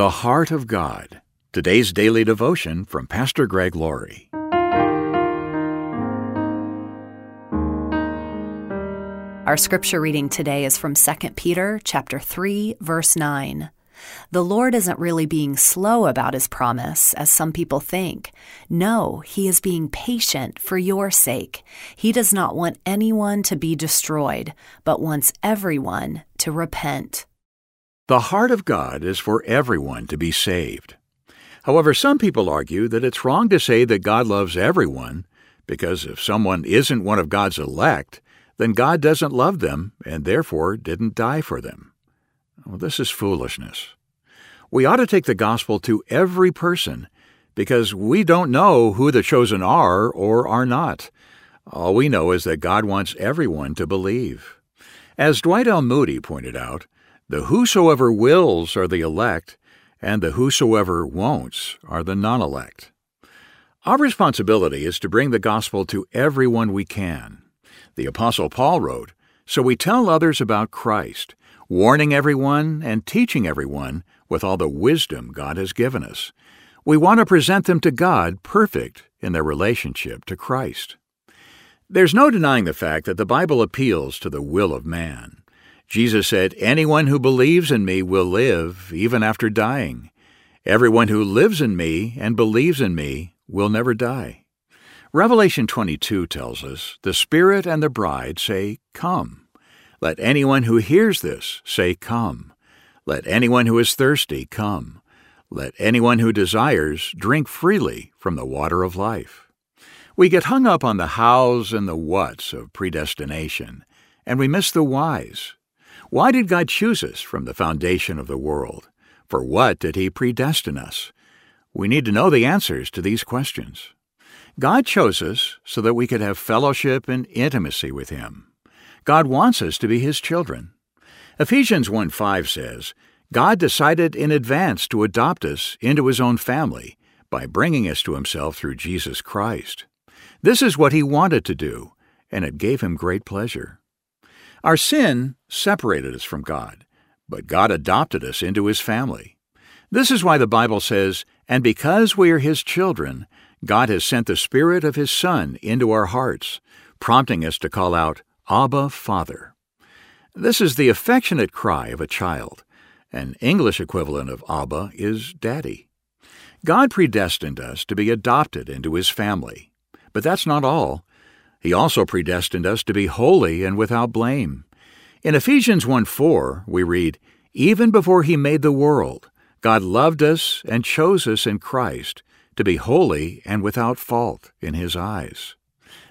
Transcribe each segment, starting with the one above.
The Heart of God. Today's daily devotion from Pastor Greg Laurie. Our scripture reading today is from 2 Peter chapter 3 verse 9. The Lord isn't really being slow about his promise, as some people think. No, he is being patient for your sake. He does not want anyone to be destroyed, but wants everyone to repent. The heart of God is for everyone to be saved. However, some people argue that it's wrong to say that God loves everyone, because if someone isn't one of God's elect, then God doesn't love them and therefore didn't die for them. Well, this is foolishness. We ought to take the gospel to every person because we don't know who the chosen are or are not. All we know is that God wants everyone to believe. As Dwight L. Moody pointed out, the whosoever wills are the elect, and the whosoever won'ts are the non elect. Our responsibility is to bring the gospel to everyone we can. The Apostle Paul wrote, So we tell others about Christ, warning everyone and teaching everyone with all the wisdom God has given us. We want to present them to God perfect in their relationship to Christ. There's no denying the fact that the Bible appeals to the will of man. Jesus said, Anyone who believes in me will live even after dying. Everyone who lives in me and believes in me will never die. Revelation 22 tells us, The Spirit and the bride say, Come. Let anyone who hears this say, Come. Let anyone who is thirsty come. Let anyone who desires drink freely from the water of life. We get hung up on the hows and the whats of predestination, and we miss the whys. Why did God choose us from the foundation of the world? For what did He predestine us? We need to know the answers to these questions. God chose us so that we could have fellowship and intimacy with Him. God wants us to be His children. Ephesians 1 5 says, God decided in advance to adopt us into His own family by bringing us to Himself through Jesus Christ. This is what He wanted to do, and it gave Him great pleasure. Our sin separated us from God, but God adopted us into His family. This is why the Bible says, And because we are His children, God has sent the Spirit of His Son into our hearts, prompting us to call out, Abba, Father. This is the affectionate cry of a child. An English equivalent of Abba is Daddy. God predestined us to be adopted into His family. But that's not all. He also predestined us to be holy and without blame. In Ephesians 1 4, we read, Even before He made the world, God loved us and chose us in Christ to be holy and without fault in His eyes.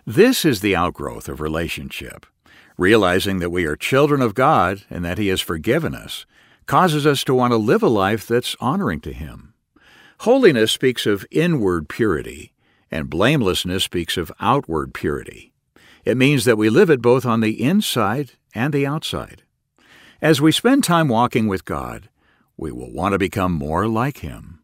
This is the outgrowth of relationship. Realizing that we are children of God and that He has forgiven us causes us to want to live a life that's honoring to Him. Holiness speaks of inward purity, and blamelessness speaks of outward purity. It means that we live it both on the inside and the outside. As we spend time walking with God, we will want to become more like Him.